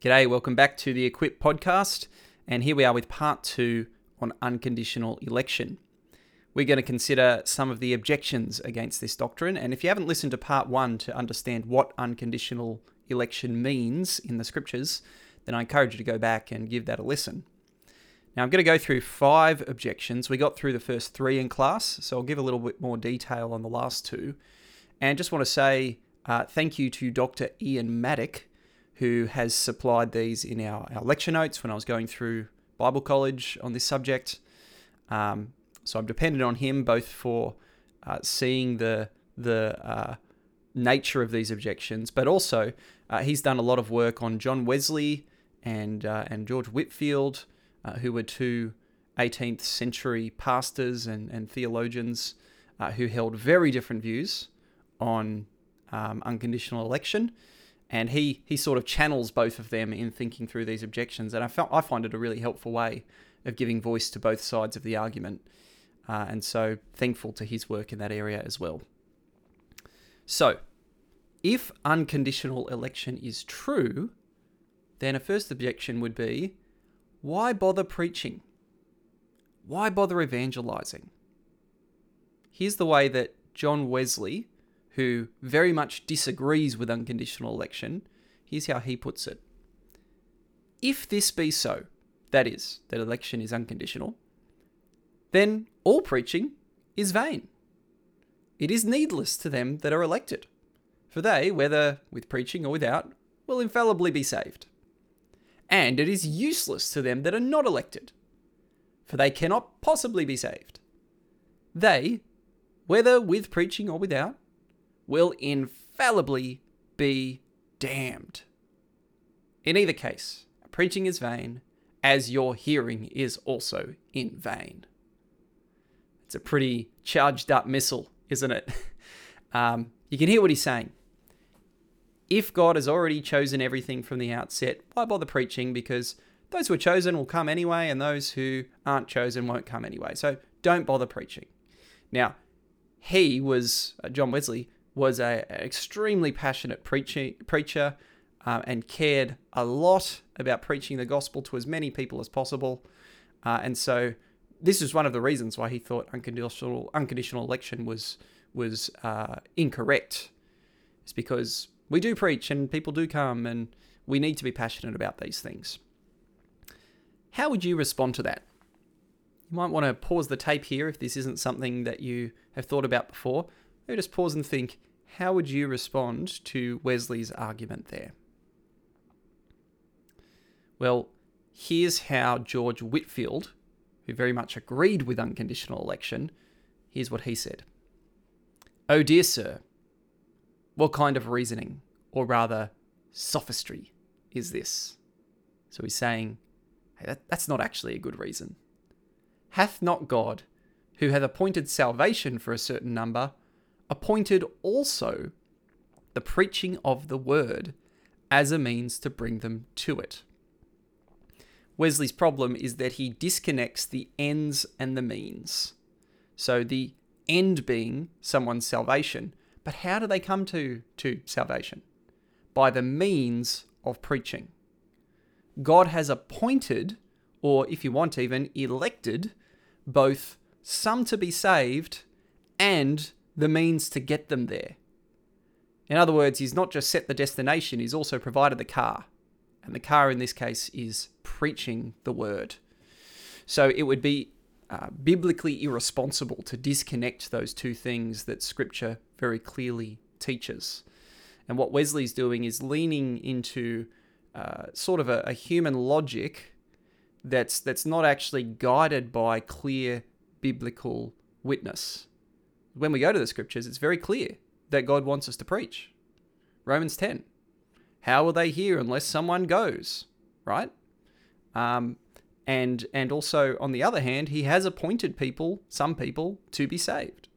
G'day, welcome back to the Equip podcast. And here we are with part two on unconditional election. We're going to consider some of the objections against this doctrine. And if you haven't listened to part one to understand what unconditional election means in the scriptures, then I encourage you to go back and give that a listen. Now, I'm going to go through five objections. We got through the first three in class, so I'll give a little bit more detail on the last two. And just want to say uh, thank you to Dr. Ian Maddock who has supplied these in our, our lecture notes when I was going through Bible college on this subject. Um, so I'm dependent on him both for uh, seeing the the uh, nature of these objections, but also uh, he's done a lot of work on John Wesley and uh, and George Whitefield, uh, who were two 18th century pastors and, and theologians uh, who held very different views on um, unconditional election and he he sort of channels both of them in thinking through these objections, and I felt I find it a really helpful way of giving voice to both sides of the argument, uh, and so thankful to his work in that area as well. So, if unconditional election is true, then a first objection would be, why bother preaching? Why bother evangelizing? Here's the way that John Wesley who very much disagrees with unconditional election, here's how he puts it. If this be so, that is, that election is unconditional, then all preaching is vain. It is needless to them that are elected, for they, whether with preaching or without, will infallibly be saved. And it is useless to them that are not elected, for they cannot possibly be saved. They, whether with preaching or without, will infallibly be damned. In either case, preaching is vain, as your hearing is also in vain. It's a pretty charged up missile, isn't it? Um, you can hear what he's saying. If God has already chosen everything from the outset, why bother preaching? Because those who are chosen will come anyway, and those who aren't chosen won't come anyway. So don't bother preaching. Now, he was, uh, John Wesley, was an extremely passionate preaching, preacher uh, and cared a lot about preaching the gospel to as many people as possible. Uh, and so this is one of the reasons why he thought unconditional unconditional election was was uh, incorrect. It's because we do preach and people do come and we need to be passionate about these things. How would you respond to that? You might want to pause the tape here if this isn't something that you have thought about before. Maybe just pause and think how would you respond to Wesley's argument there? Well, here's how George Whitefield, who very much agreed with unconditional election, here's what he said. Oh dear sir, what kind of reasoning, or rather sophistry, is this? So he's saying, hey, that, that's not actually a good reason. Hath not God, who hath appointed salvation for a certain number, appointed also the preaching of the word as a means to bring them to it. Wesley's problem is that he disconnects the ends and the means. So the end being someone's salvation, but how do they come to, to salvation? By the means of preaching. God has appointed, or if you want, even elected, both some to be saved and the means to get them there. In other words, he's not just set the destination, he's also provided the car. And the car in this case is preaching the word. So it would be uh, biblically irresponsible to disconnect those two things that scripture very clearly teaches. And what Wesley's doing is leaning into uh, sort of a, a human logic that's that's not actually guided by clear biblical witness when we go to the scriptures, it's very clear that God wants us to preach. Romans 10. How will they hear unless someone goes? Right? Um, and and also on the other hand, he has appointed people, some people, to be saved.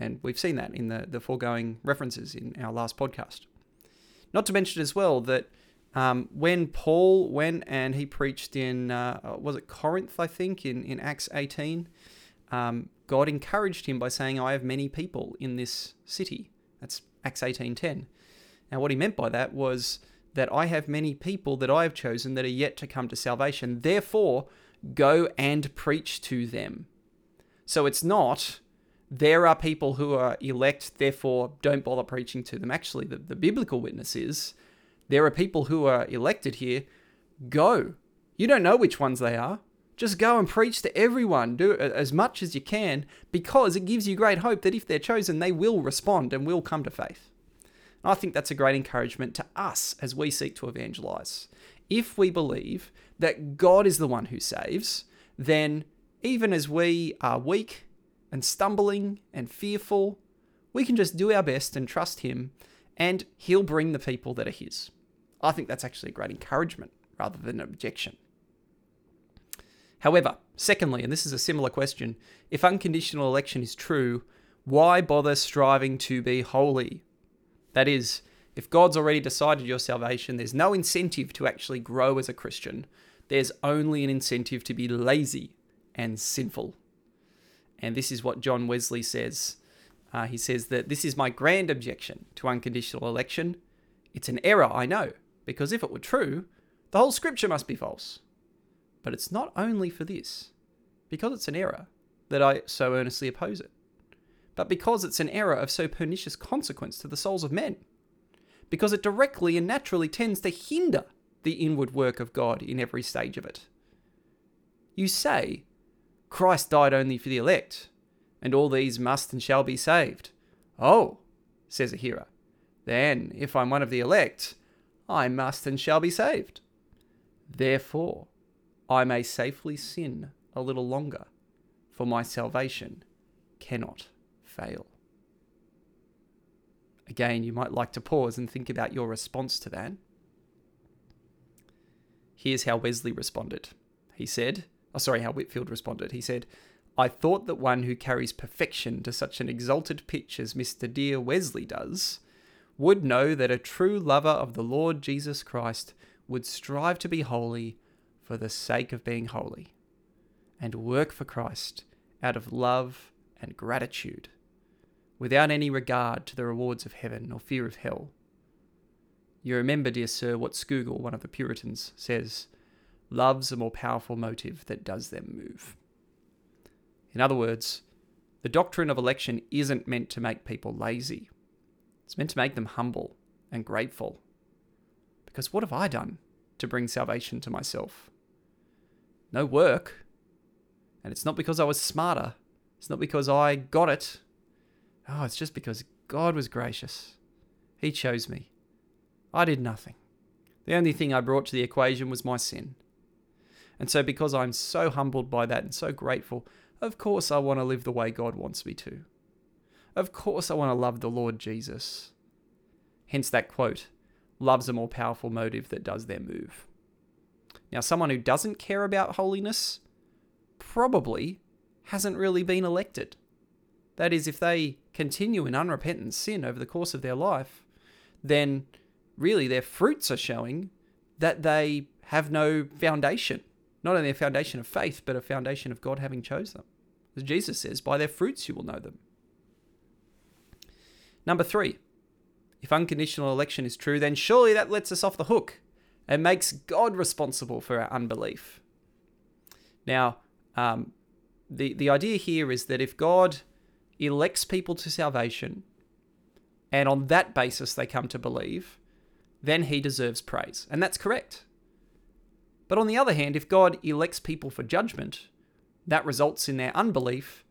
And we've seen that in the, the foregoing references in our last podcast. Not to mention as well that um, when Paul went and he preached in, uh, was it Corinth, I think, in, in Acts 18, um, God encouraged him by saying, I have many people in this city. That's Acts 18.10. Now, what he meant by that was that I have many people that I have chosen that are yet to come to salvation. Therefore, go and preach to them. So it's not there are people who are elect, therefore don't bother preaching to them. Actually, the, the biblical witness is there are people who are elected here. Go. You don't know which ones they are. Just go and preach to everyone. Do as much as you can because it gives you great hope that if they're chosen, they will respond and will come to faith. And I think that's a great encouragement to us as we seek to evangelize. If we believe that God is the one who saves, then even as we are weak and stumbling and fearful, we can just do our best and trust Him, and He'll bring the people that are His. I think that's actually a great encouragement rather than an objection. However, secondly, and this is a similar question, if unconditional election is true, why bother striving to be holy? That is, if God's already decided your salvation, there's no incentive to actually grow as a Christian. There's only an incentive to be lazy and sinful. And this is what John Wesley says. Uh, he says that this is my grand objection to unconditional election. It's an error, I know, because if it were true, the whole scripture must be false. But it's not only for this, because it's an error, that I so earnestly oppose it but because it's an error of so pernicious consequence to the souls of men, because it directly and naturally tends to hinder the inward work of God in every stage of it. You say, Christ died only for the elect, and all these must and shall be saved. Oh, says a hearer, then if I'm one of the elect, I must and shall be saved. Therefore, I may safely sin a little longer, for my salvation cannot fail. Again, you might like to pause and think about your response to that. Here's how Wesley responded. He said, oh, sorry, how Whitefield responded. He said, I thought that one who carries perfection to such an exalted pitch as Mr. Dear Wesley does would know that a true lover of the Lord Jesus Christ would strive to be holy for the sake of being holy, and work for Christ out of love and gratitude without any regard to the rewards of heaven or fear of hell. You remember, dear sir, what Scougal, one of the Puritans, says love's a more powerful motive that does them move. In other words, the doctrine of election isn't meant to make people lazy, it's meant to make them humble and grateful. Because what have I done to bring salvation to myself? No work. And it's not because I was smarter. It's not because I got it Oh, it's just because God was gracious. He chose me. I did nothing. The only thing I brought to the equation was my sin. And so, because I'm so humbled by that and so grateful, of course I want to live the way God wants me to. Of course I want to love the Lord Jesus. Hence that quote love's a more powerful motive that does their move. Now, someone who doesn't care about holiness probably hasn't really been elected. That is, if they continue in unrepentant sin over the course of their life, then really their fruits are showing that they have no foundation. Not only a foundation of faith, but a foundation of God having chosen them. As Jesus says, by their fruits you will know them. Number three, if unconditional election is true, then surely that lets us off the hook and makes God responsible for our unbelief. Now, um, the, the idea here is that if God elects people to salvation, and on that basis they come to believe, then he deserves praise. And that's correct. But on the other hand, if God elects people for judgment, that results in their unbelief,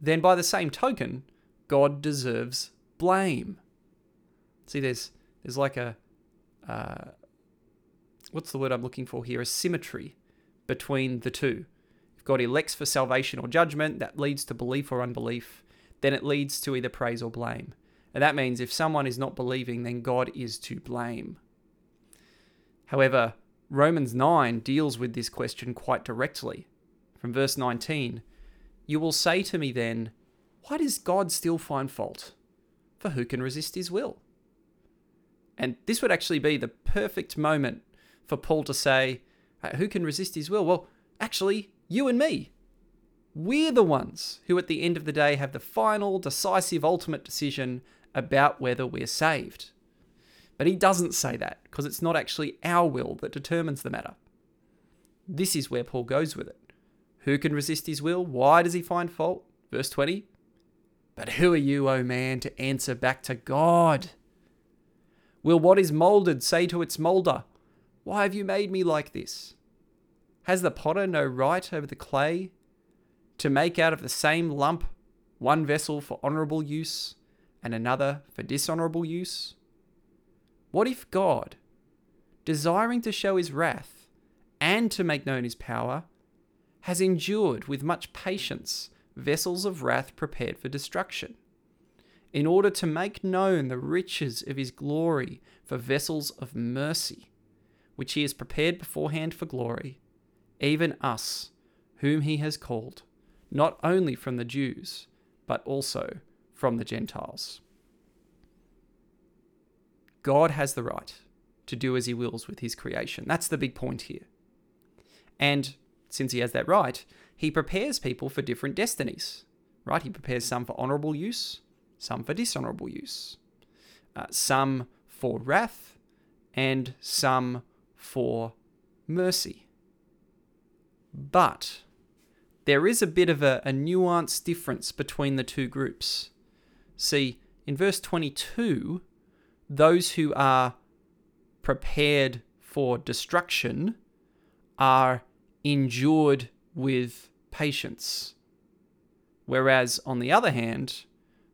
then by the same token, God deserves blame. See, there's there's like a uh, what's the word I'm looking for here? A symmetry between the two. If God elects for salvation or judgment, that leads to belief or unbelief, then it leads to either praise or blame. And that means if someone is not believing, then God is to blame. However, Romans 9 deals with this question quite directly. From verse 19, you will say to me then, why does God still find fault? For who can resist his will? And this would actually be the perfect moment for Paul to say, uh, who can resist his will? Well, actually, you and me. We're the ones who, at the end of the day, have the final, decisive, ultimate decision about whether we're saved. But he doesn't say that because it's not actually our will that determines the matter. This is where Paul goes with it. Who can resist his will? Why does he find fault? Verse 20. But who are you, O man, to answer back to God? Will what is moulded say to its moulder, Why have you made me like this? Has the potter no right over the clay to make out of the same lump one vessel for honourable use and another for dishonourable use? What if God, desiring to show his wrath and to make known his power, has endured with much patience vessels of wrath prepared for destruction, in order to make known the riches of his glory for vessels of mercy, which he has prepared beforehand for glory, even us, whom he has called, not only from the Jews, but also from the Gentiles. God has the right to do as he wills with his creation. That's the big point here. And since he has that right, he prepares people for different destinies, right? He prepares some for honorable use, some for dishonorable use, uh, some for wrath, and some for mercy. But there is a bit of a, a nuanced difference between the two groups. See, in verse 22, those who are prepared for destruction are endured with patience. Whereas, on the other hand,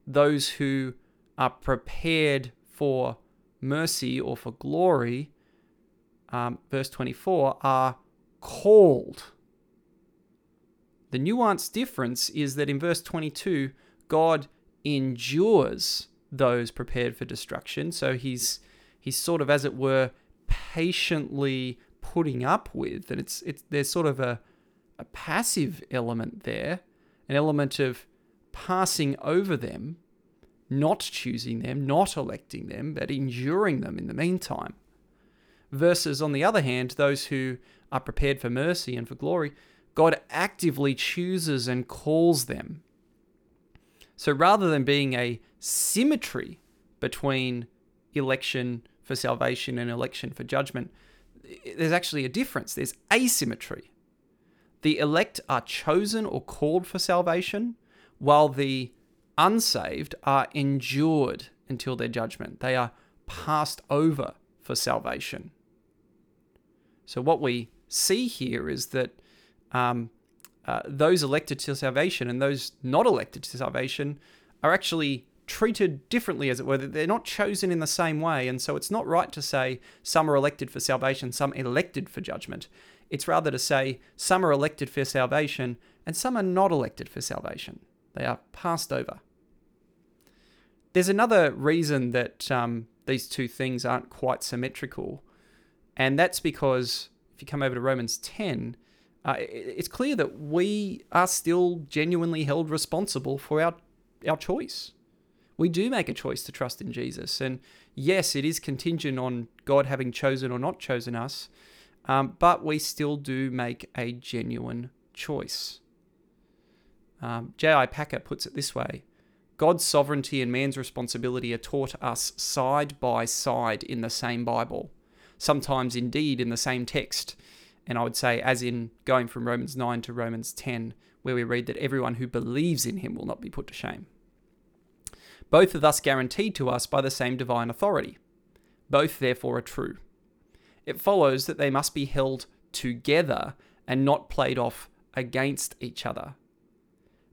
those who are prepared for mercy or for glory, um, verse 24, are called. The nuanced difference is that in verse 22, God endures those prepared for destruction. So he's he's sort of, as it were, patiently putting up with, and it's it's there's sort of a a passive element there, an element of passing over them, not choosing them, not electing them, but enduring them in the meantime. Versus, on the other hand, those who are prepared for mercy and for glory, God actively chooses and calls them. So rather than being a symmetry between election for salvation and election for judgment, there's actually a difference. There's asymmetry. The elect are chosen or called for salvation, while the unsaved are endured until their judgment. They are passed over for salvation. So, what we see here is that um, uh, those elected to salvation and those not elected to salvation are actually treated differently, as it were. They're not chosen in the same way. And so it's not right to say some are elected for salvation, some elected for judgment. It's rather to say some are elected for salvation and some are not elected for salvation. They are passed over. There's another reason that um, these two things aren't quite symmetrical, and that's because if you come over to Romans 10, uh, it's clear that we are still genuinely held responsible for our, our choice we do make a choice to trust in Jesus. And yes, it is contingent on God having chosen or not chosen us, um, but we still do make a genuine choice. Um, J.I. Packer puts it this way God's sovereignty and man's responsibility are taught us side by side in the same Bible, sometimes indeed in the same text. And I would say, as in going from Romans 9 to Romans 10, where we read that everyone who believes in him will not be put to shame. Both are thus guaranteed to us by the same divine authority. Both, therefore, are true. It follows that they must be held together and not played off against each other.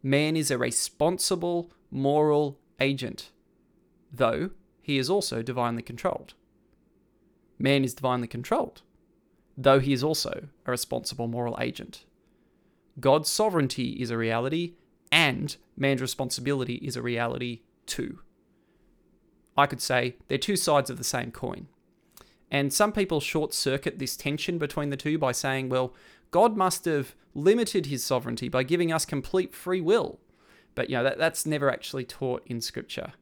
Man is a responsible, moral agent, though he is also divinely controlled. Man is divinely controlled, though he is also a responsible moral agent. God's sovereignty is a reality, and man's responsibility is a reality too. I could say they're two sides of the same coin. And some people short circuit this tension between the two by saying, well, God must have limited his sovereignty by giving us complete free will. But, you know, that, that's never actually taught in Scripture.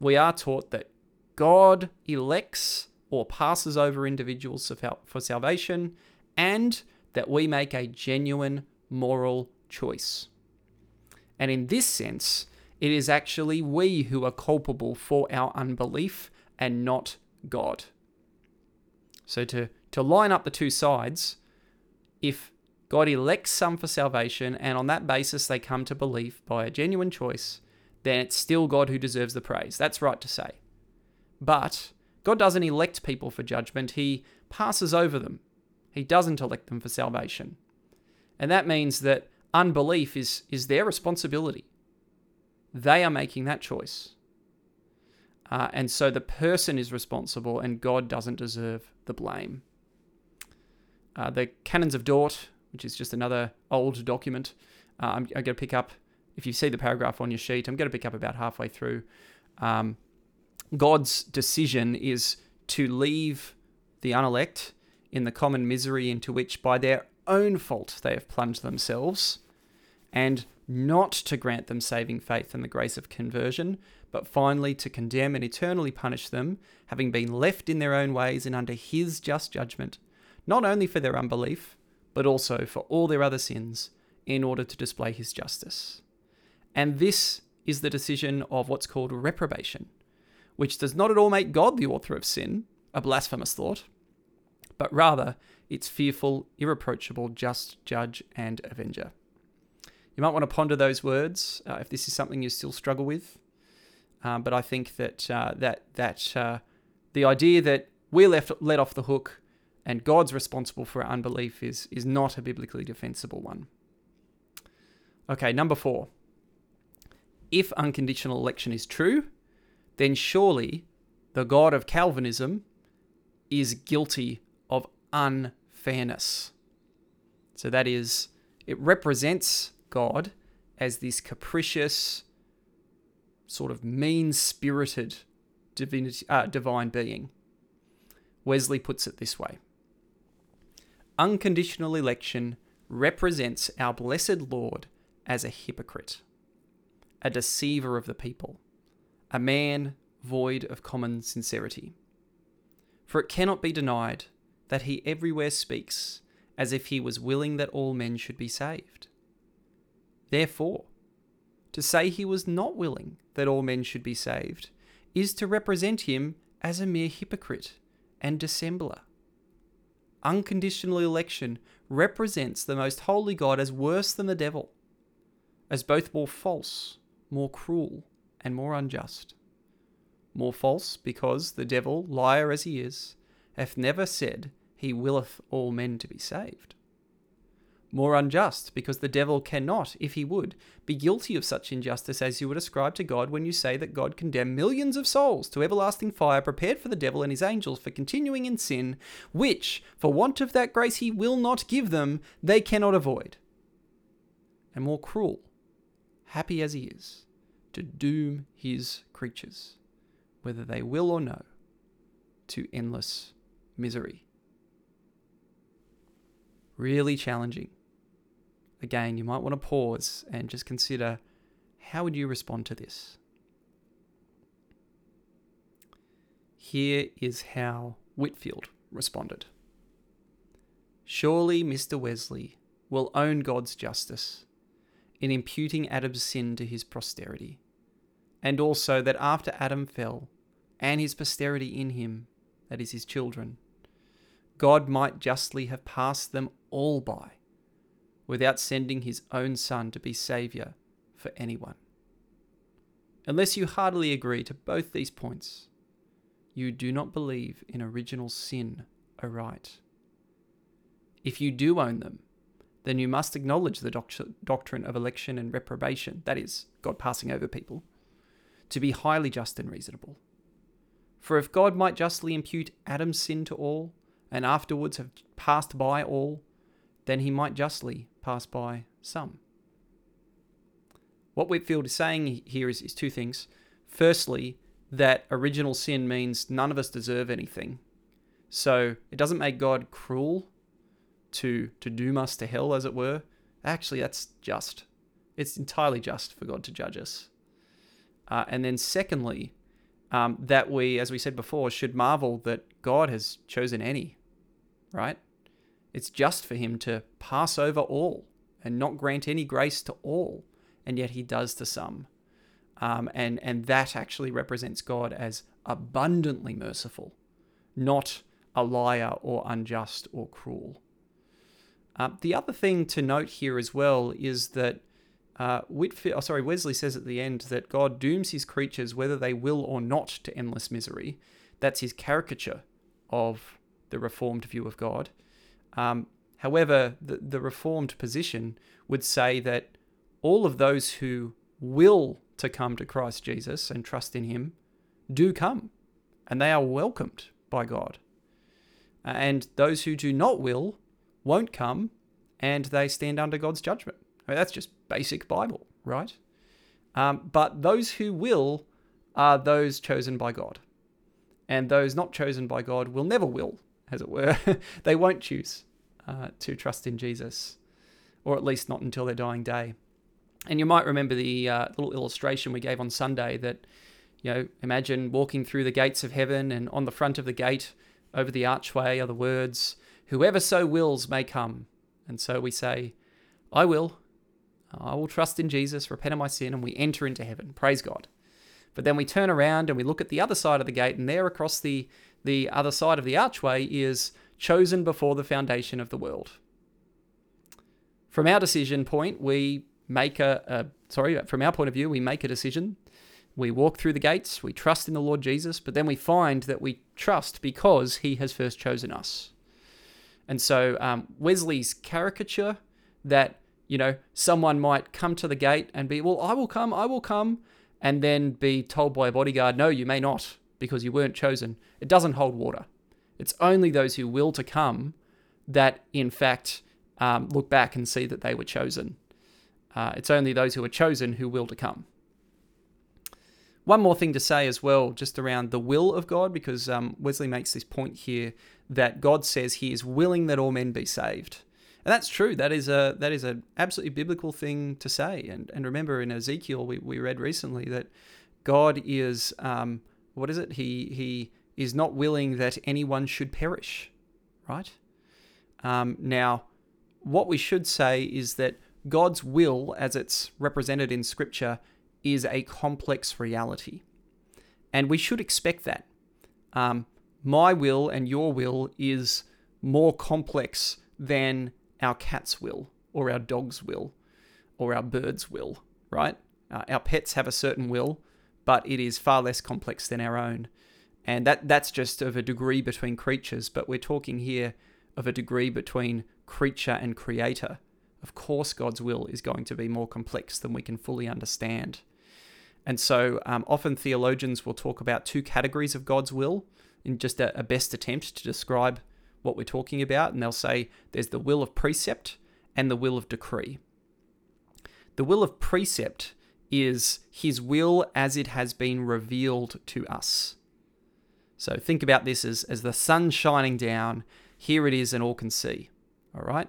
We are taught that God elects or passes over individuals for salvation and that we make a genuine moral choice. And in this sense, it is actually we who are culpable for our unbelief and not God. So to, to line up the two sides, if God elects some for salvation and on that basis they come to belief by a genuine choice, then it's still God who deserves the praise. That's right to say. But God doesn't elect people for judgment, He passes over them. He doesn't elect them for salvation. And that means that unbelief is, is their responsibility. They are making that choice. Uh, and so the person is responsible, and God doesn't deserve the blame. Uh, the Canons of Dort, which is just another old document, uh, I'm, I'm going to pick up, if you see the paragraph on your sheet, I'm going to pick up about halfway through. Um, God's decision is to leave the unelect in the common misery into which, by their own fault, they have plunged themselves, and not to grant them saving faith and the grace of conversion, but finally to condemn and eternally punish them, having been left in their own ways and under his just judgment, not only for their unbelief, but also for all their other sins, in order to display his justice. And this is the decision of what's called reprobation, which does not at all make God the author of sin, a blasphemous thought, but rather its fearful, irreproachable, just judge and avenger. You might want to ponder those words uh, if this is something you still struggle with. Um, but I think that uh, that that uh, the idea that we're left let off the hook and God's responsible for our unbelief is is not a biblically defensible one. Okay, number four. If unconditional election is true, then surely the God of Calvinism is guilty of unfairness. So that is, it represents God as this capricious, sort of mean spirited uh, divine being. Wesley puts it this way Unconditional election represents our blessed Lord as a hypocrite, a deceiver of the people, a man void of common sincerity. For it cannot be denied that he everywhere speaks as if he was willing that all men should be saved. Therefore, to say he was not willing that all men should be saved is to represent him as a mere hypocrite and dissembler. Unconditional election represents the most holy God as worse than the devil, as both more false, more cruel, and more unjust. More false because the devil, liar as he is, hath never said he willeth all men to be saved more unjust, because the devil cannot, if he would, be guilty of such injustice as you would ascribe to God when you say that God condemned millions of souls to everlasting fire prepared for the devil and his angels for continuing in sin, which, for want of that grace he will not give them, they cannot avoid. And more cruel, happy as he is, to doom his creatures, whether they will or no, to endless misery. Really challenging again, you might want to pause and just consider how would you respond to this? Here is how Whitefield responded. Surely Mr. Wesley will own God's justice in imputing Adam's sin to his posterity, and also that after Adam fell, and his posterity in him, that is, his children, God might justly have passed them all by without sending his own Son to be Saviour for anyone. Unless you heartily agree to both these points, you do not believe in original sin aright. If you do own them, then you must acknowledge the doctrine of election and reprobation, that is, God passing over people, to be highly just and reasonable. For if God might justly impute Adam's sin to all, and afterwards have passed by all, then he might justly pass by some. What Whitefield is saying here is, is two things. Firstly, that original sin means none of us deserve anything. So it doesn't make God cruel to to doom us to hell, as it were. Actually, that's just. It's entirely just for God to judge us. Uh, and then secondly, um, that we, as we said before, should marvel that God has chosen any, right? It's just for him to pass over all and not grant any grace to all, and yet he does to some. Um, and, and that actually represents God as abundantly merciful not a liar or unjust or cruel. Uh, the other thing to note here as well is that uh, Whitefield, oh, sorry, Wesley says at the end that God dooms his creatures whether they will or not to endless misery. That's his caricature of the reformed view of God. Um, however, the, the reformed position would say that all of those who will to come to Christ Jesus and trust in him do come, and they are welcomed by God. And those who do not will won't come, and they stand under God's judgment. I mean, that's just basic Bible, right? Um, but those who will are those chosen by God. And those not chosen by God will never will, as it were. they won't choose uh, to trust in Jesus, or at least not until their dying day. And you might remember the uh, little illustration we gave on Sunday that, you know, imagine walking through the gates of heaven, and on the front of the gate, over the archway, are the words, Whoever so wills may come. And so we say, I will, I will trust in Jesus, repent of my sin, and we enter into heaven. Praise God. But then we turn around and we look at the other side of the gate, and there across the, the other side of the archway is chosen before the foundation of the world. From our decision point, we make a, a sorry, from our point of view, we make a decision. We walk through the gates, we trust in the Lord Jesus, but then we find that we trust because he has first chosen us. And so um, Wesley's caricature that you know, someone might come to the gate and be, well, I will come, I will come, and then be told by a bodyguard, no, you may not, because you weren't chosen. It doesn't hold water. It's only those who will to come that, in fact, um, look back and see that they were chosen. Uh, it's only those who are chosen who will to come. One more thing to say as well, just around the will of God, because um, Wesley makes this point here that God says He is willing that all men be saved. And that's true. That is a that is an absolutely biblical thing to say. And and remember in Ezekiel we, we read recently that God is um, what is it? He he is not willing that anyone should perish, right? Um, now, what we should say is that God's will, as it's represented in Scripture, is a complex reality, and we should expect that. Um, my will and your will is more complex than our cat's will, or our dog's will, or our bird's will, right? Uh, our pets have a certain will, but it is far less complex than our own. And that, that's just of a degree between creatures, but we're talking here of a degree between creature and creator. Of course, God's will is going to be more complex than we can fully understand. And so um, often theologians will talk about two categories of God's will in just a, a best attempt to describe what we're talking about, and they'll say there's the will of precept and the will of decree. The will of precept is his will as it has been revealed to us. So think about this as, as the sun shining down, here it is, and all can see. All right?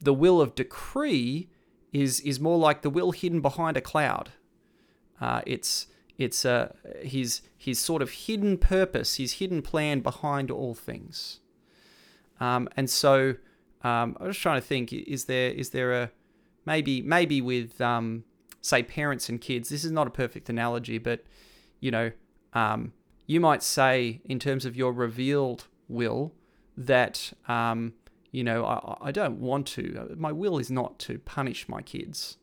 The will of decree is, is more like the will hidden behind a cloud. Uh, it's it's uh, his, his sort of hidden purpose, his hidden plan behind all things. Um, and so um, I was trying to think: is there is there a maybe maybe with um, say parents and kids? This is not a perfect analogy, but you know, um, you might say in terms of your revealed will that um, you know I, I don't want to. My will is not to punish my kids,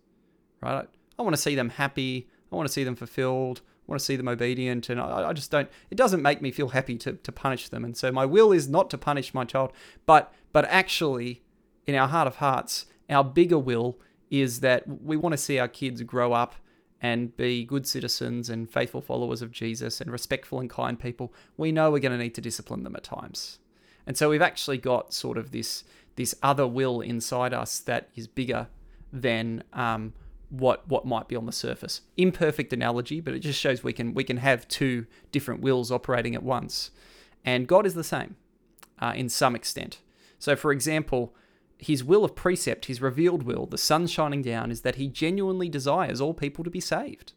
right? I want to see them happy. I want to see them fulfilled want to see them obedient, and I, I, just don't. It doesn't make me feel happy to to punish them, and so my will is not to punish my child, but but actually, in our heart of hearts, our bigger will is that we want to see our kids grow up and be good citizens and faithful followers of Jesus and respectful and kind people. We know we're going to need to discipline them at times, and so we've actually got sort of this this other will inside us that is bigger than um, what what might be on the surface. Imperfect analogy, but it just shows we can we can have two different wills operating at once, and God is the same uh, in some extent. So, for example, His will of precept, His revealed will, the sun shining down, is that He genuinely desires all people to be saved,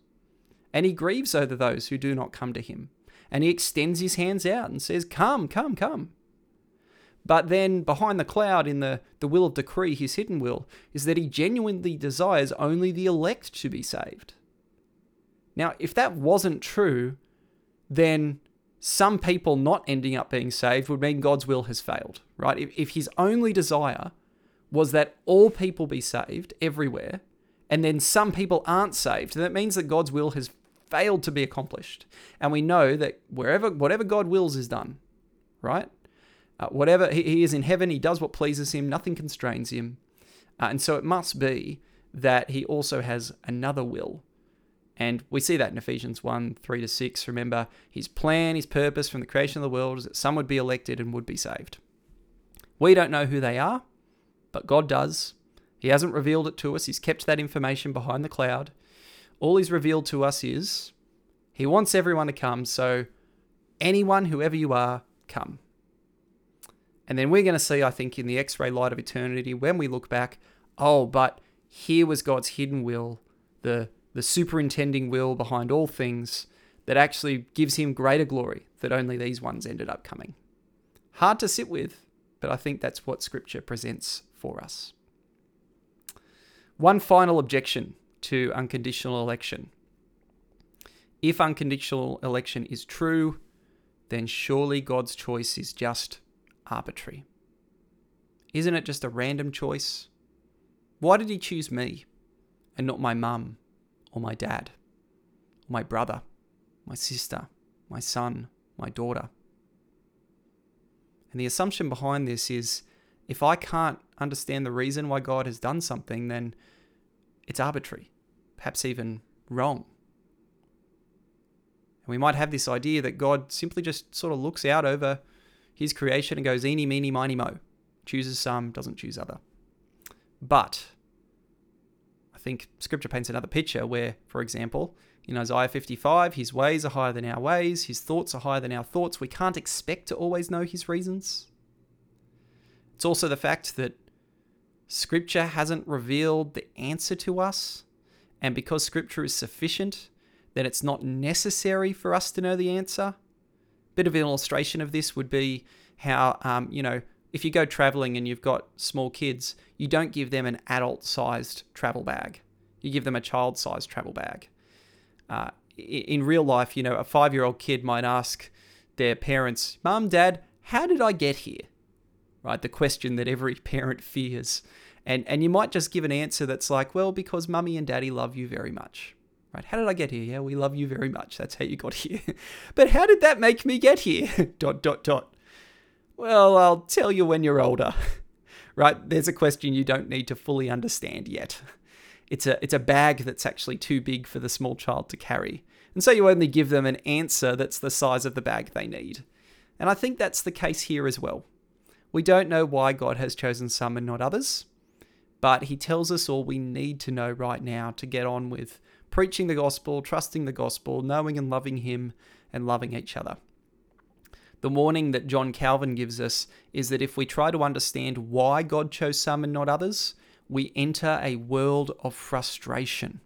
and He grieves over those who do not come to Him, and He extends His hands out and says, "Come, come, come." But then behind the cloud, in the, the will of decree, his hidden will, is that he genuinely desires only the elect to be saved. Now, if that wasn't true, then some people not ending up being saved would mean God's will has failed, right? If, if his only desire was that all people be saved everywhere, and then some people aren't saved, that means that God's will has failed to be accomplished. And we know that wherever, whatever God wills is done, right? Uh, whatever he, he, is in heaven, he does what pleases him, nothing constrains him. Uh, and so it must be that he also has another will. And we see that in Ephesians 1 3 to 6. Remember, his plan, his purpose from the creation of the world is that some would be elected and would be saved. We don't know who they are, but God does. He hasn't revealed it to us, He's kept that information behind the cloud. All He's revealed to us is He wants everyone to come, so anyone, whoever you are, come. And then we're going to see, I think, in the x ray light of eternity, when we look back, oh, but here was God's hidden will, the, the superintending will behind all things that actually gives him greater glory that only these ones ended up coming. Hard to sit with, but I think that's what Scripture presents for us. One final objection to unconditional election. If unconditional election is true, then surely God's choice is just arbitrary. Isn't it just a random choice? Why did he choose me and not my mum or my dad or my brother, my sister, my son, my daughter? And the assumption behind this is if I can't understand the reason why God has done something, then it's arbitrary, perhaps even wrong. And we might have this idea that God simply just sort of looks out over his creation and goes eeny, meeny, miny, mo. Chooses some, doesn't choose other. But I think scripture paints another picture where, for example, in Isaiah 55, his ways are higher than our ways, his thoughts are higher than our thoughts. We can't expect to always know his reasons. It's also the fact that scripture hasn't revealed the answer to us, and because scripture is sufficient, then it's not necessary for us to know the answer. Bit of an illustration of this would be how, um, you know, if you go traveling and you've got small kids, you don't give them an adult sized travel bag. You give them a child sized travel bag. Uh, in real life, you know, a five year old kid might ask their parents, Mum, Dad, how did I get here? Right? The question that every parent fears. And, and you might just give an answer that's like, well, because mummy and daddy love you very much. Right? How did I get here? Yeah, we love you very much. That's how you got here. but how did that make me get here? dot, dot, dot. Well, I'll tell you when you're older. right? There's a question you don't need to fully understand yet. It's a it's a bag that's actually too big for the small child to carry. And so you only give them an answer that's the size of the bag they need. And I think that's the case here as well. We don't know why God has chosen some and not others, but he tells us all we need to know right now to get on with preaching the gospel, trusting the gospel, knowing and loving him and loving each other. The warning that John Calvin gives us is that if we try to understand why God chose some and not others, we enter a world of frustration.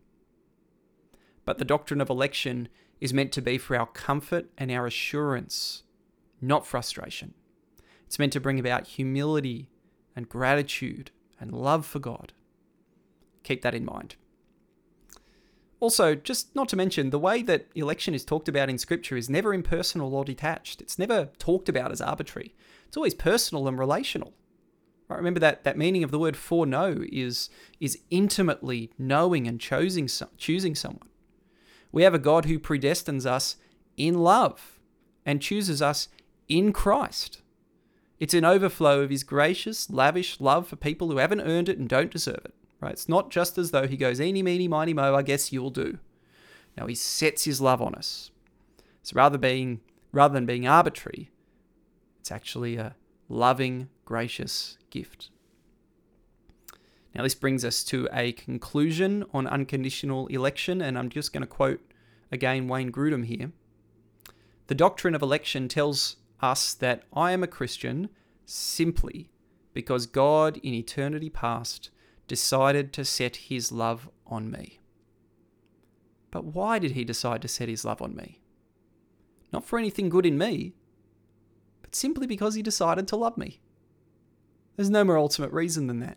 But the doctrine of election is meant to be for our comfort and our assurance, not frustration. It's meant to bring about humility and gratitude and love for God. Keep that in mind. Also, just not to mention, the way that election is talked about in Scripture is never impersonal or detached. It's never talked about as arbitrary. It's always personal and relational. Right? Remember that that meaning of the word foreknow is is intimately knowing and choosing choosing someone. We have a God who predestines us in love and chooses us in Christ. It's an overflow of his gracious, lavish love for people who haven't earned it and don't deserve it. Right? It's not just as though he goes, eeny, meeny, miny, mo, I guess you'll do. Now he sets his love on us. So rather being rather than being arbitrary, it's actually a loving, gracious gift. Now, this brings us to a conclusion on unconditional election, and I'm just going to quote again Wayne Grudem here. The doctrine of election tells us that I am a Christian simply because God in eternity past decided to set his love on me. But why did he decide to set his love on me? Not for anything good in me, but simply because he decided to love me. There's no more ultimate reason than that.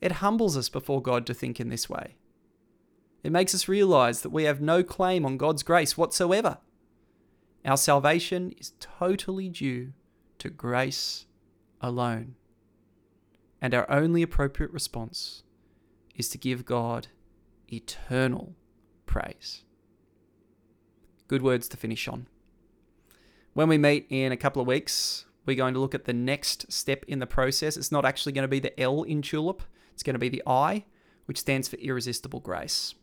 It humbles us before God to think in this way. It makes us realize that we have no claim on God's grace whatsoever. Our salvation is totally due to grace alone. And our only appropriate response is to give God eternal praise. Good words to finish on. When we meet in a couple of weeks, we're going to look at the next step in the process. It's not actually going to be the L in TULIP, it's going to be the I, which stands for irresistible grace.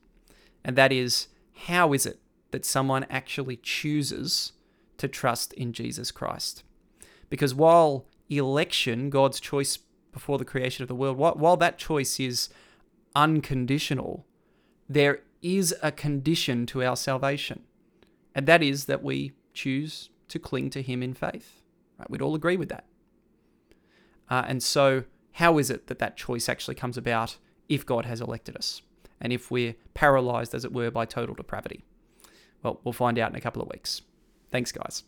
And that is how is it that someone actually chooses to trust in Jesus Christ? Because while election, God's choice before the creation of the world, while that choice is unconditional, there is a condition to our salvation. And that is that we choose to cling to Him in faith. Right? We'd all agree with that. Uh, and so, how is it that that choice actually comes about if God has elected us? And if we're paralyzed, as it were, by total depravity? Well, we'll find out in a couple of weeks. Thanks, guys.